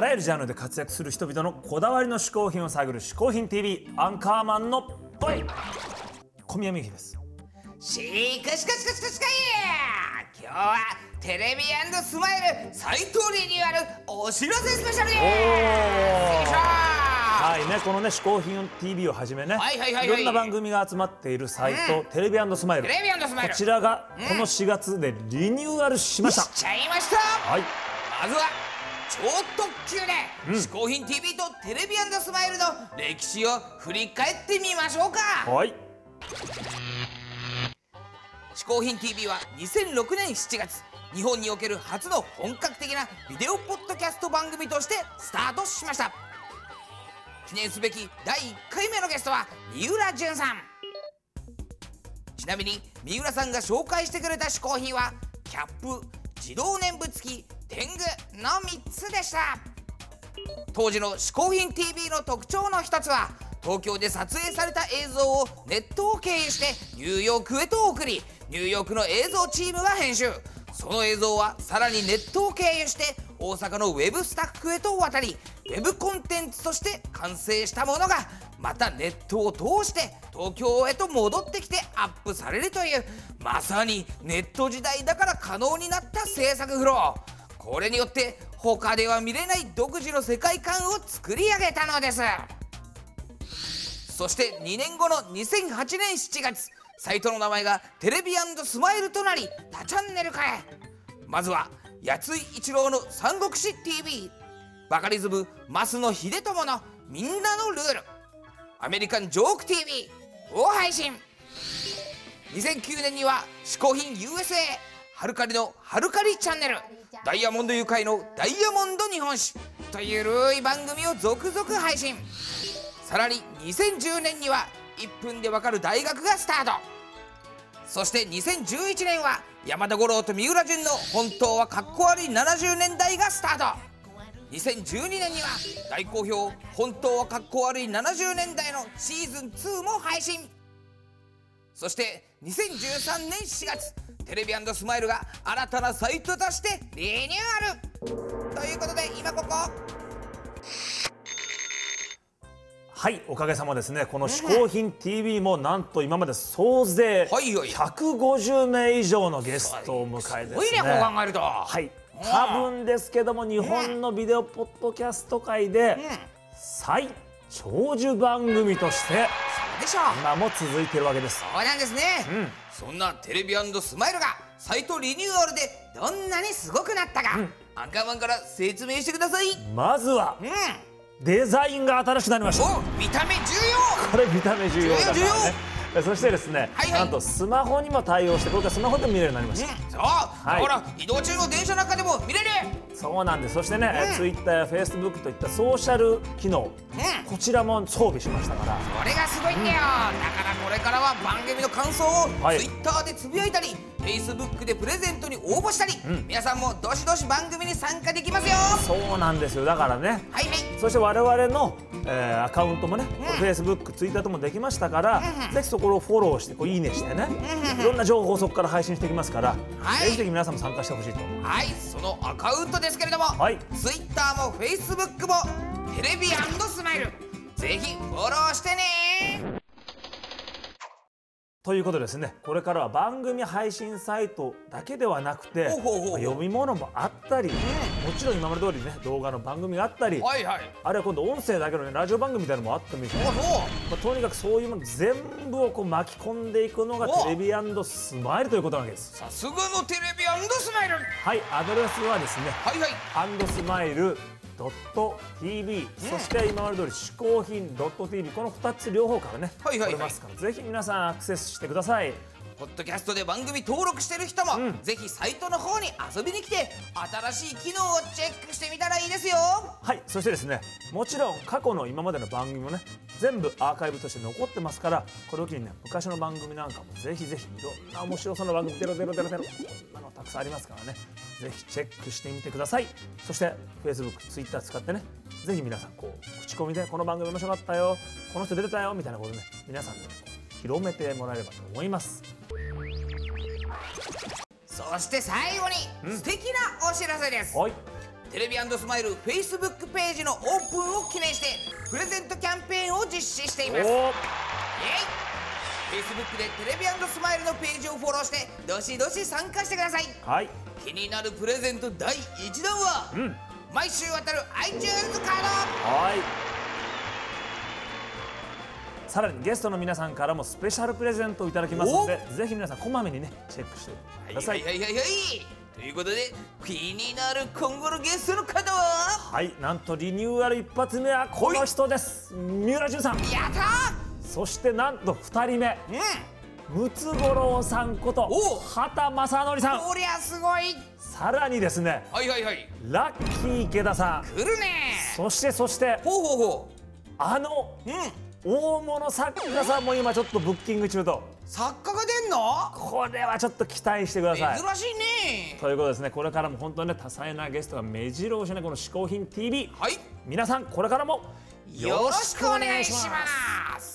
あらゆるジャンルで活躍する人々のこだわりの嗜好品を探る「嗜好品 TV」アンカーマンのぽい小宮美樹です。しかしかしかしかしかい今日はテレビスマイル斎藤リニューアルお知らせスペシャルですよいしょはいね、このね嗜好品 TV をはじめね、はいはいはいはいろんな番組が集まっているサイト、テレビスマイルテレビスマイルこちらがこの4月でリニューアルしました、しちゃいましたはいまずは超特急で嗜好、品 TV とテレビスマイルの歴史を振り返ってみましょうか。はい。嗜好品 TV は2006年7月日本における初の本格的なビデオポッドキャスト番組としてスタートしました。記念すべき第1回目のゲストは三浦淳さん。ちなみに三浦さんが紹介してくれた嗜好品はキャップ自動念仏付き天狗の3つでした。当時の嗜好品 TV の特徴の一つは東京で撮影された映像をネットを経由してニューヨークへと送りニューヨークの映像チームが編集。その映像はさらにネットを経由して大阪のウェブスタッフへと渡りウェブコンテンツとして完成したものがまたネットを通して東京へと戻ってきてアップされるというまさにネット時代だから可能になった制作フロー。これによって他では見れない独自の世界観を作り上げたのです。そして2年後の2008年7月サイトの名前がテレビスマイルとなり多チャンネル化へ。まずは八井一郎の三国志 TV バカリズム増野秀友のみんなのルール。アメリカンジョーク TV を配信。2009年には「嗜好品 USA」ハルカリのハルカリチャンネル。ダイヤモンド愉快のダイヤモンド日本史というるい番組を続々配信。さらに2010年には1分でわかる大学がスタート。そして2011年は山田五郎と三浦淳の本当はかっこ悪い70年代がスタート。2012年には大好評本当はかっこ悪い70年代のシーズン2も配信。そして2013年4月テレビスマイルが新たなサイトとしてリニューアル。ということで今ここ。はいおかげさまですね。この嗜好品 TV もなんと今まで総勢はいはい。150名以上のゲストを迎えですね。ねこう考えると。はい。多分ですけども日本のビデオポッドキャスト界で最長寿番組としてでしょ今も続いているわけです。そうなんですね、そんなテレビスマイルがサイトリニューアルでどんなにすごくなったか、アンカーマンから説明してください。まずはうん。デザインが新しくなりました。お見た目重これ見た目重要だからねそしてですね、はいはい。なんとスマホにも対応してこれからスマホでも見れるようになりました、要そう、だから移動中の電車の中でも見れる。そうなんです。そしてね、うん。Twitter や Facebook といったソーシャル機能、うんこちらも装備しましたから。これがすごいんだよ、だからこれからは番組の感想をはい。Twitter でつぶやいたり Facebook でプレゼントに応募したり、皆さんもどしどし番組に参加できますよ。はそうなんですよ。だからね。いはい。そして我々の、えーアカウントもね、ん Facebook、Twitter ともできましたから、うんぜひそこをフォローしてこういいねしてね、いろんな情報をそこから配信していきますから、はい。ぜひぜひ皆さんも参加してほしいと。はいそのアカウントですけれども、はい。Twitter も Facebook もテレビスマイルぜひフォローしてねということでですね。これからは番組配信サイトだけではなくて読み物もあったり、もちろん今まで通りね動画の番組があったり、はいはい。あるいは今度音声だけのねラジオ番組みたいなのもあってもいいしね。まあ、とにかくそういうもの全部をこう巻き込んでいくのがおテレビスマイルということなわけです。さすがのテレビスマイル。はい、アドレスはですね、はいはい。アンドスマイル .tv、そして今まで通り嗜好品 .tv この2つ両方からね、はいはいはい。取れますから。ぜひ皆さんアクセスしてください。ポッドキャストで番組登録してる人も、うん。ぜひサイトの方に遊びに来て新しい機能をチェックしてみたらいいですよ。はい、そしてですね、もちろん過去の今までの番組もね、全部アーカイブとして残ってますから、これを機にね、昔の番組なんかもぜひぜひいろ。んな面白そうな番組、デロデロデロデロ、こんなのたくさんありますからね、ぜひチェックしてみてください。そして、Facebook、Twitter 使ってね、ぜひ皆さん、こう、口コミで、この番組面白かったよ、この人出てたよ、みたいなことね、皆さんで、ね、広めてもらえればと思います。そして最後に素敵なお知らせです。はい、テレビスマイル Facebook ページのオープンを記念してプレゼントキャンペーンを実施しています。イエイ。お Facebook でテレビスマイルのページをフォローしてどしどし参加してください。はい。気になるプレゼント第1弾は、ん。毎週当たる iTunes カーはいさらにゲストの皆さんからもスペシャルプレゼントをいただきますのでぜひ皆さんこまめにねチェックしてくドださい。はいはいはいはい。ということで気になる今後のゲストの方は？はいなんとリニューアル一発目はこの人です。三浦淳さん。やったそしてなんと二人目。ムツゴロウさんことお畑正則さん。こりゃすごい。さらにですねはいはいはい。ラッキー池田さん。来るね。そしてそしてほうほうほあのううん大物作家さんも今ちょっとブッキング中と。作家が出んの？これはちょっと期待してください。珍しいね。ということですね。これからも本当にね多彩なゲストが目白押しなこの嗜好品 TV はい。皆さんこれからもよろしくお願いします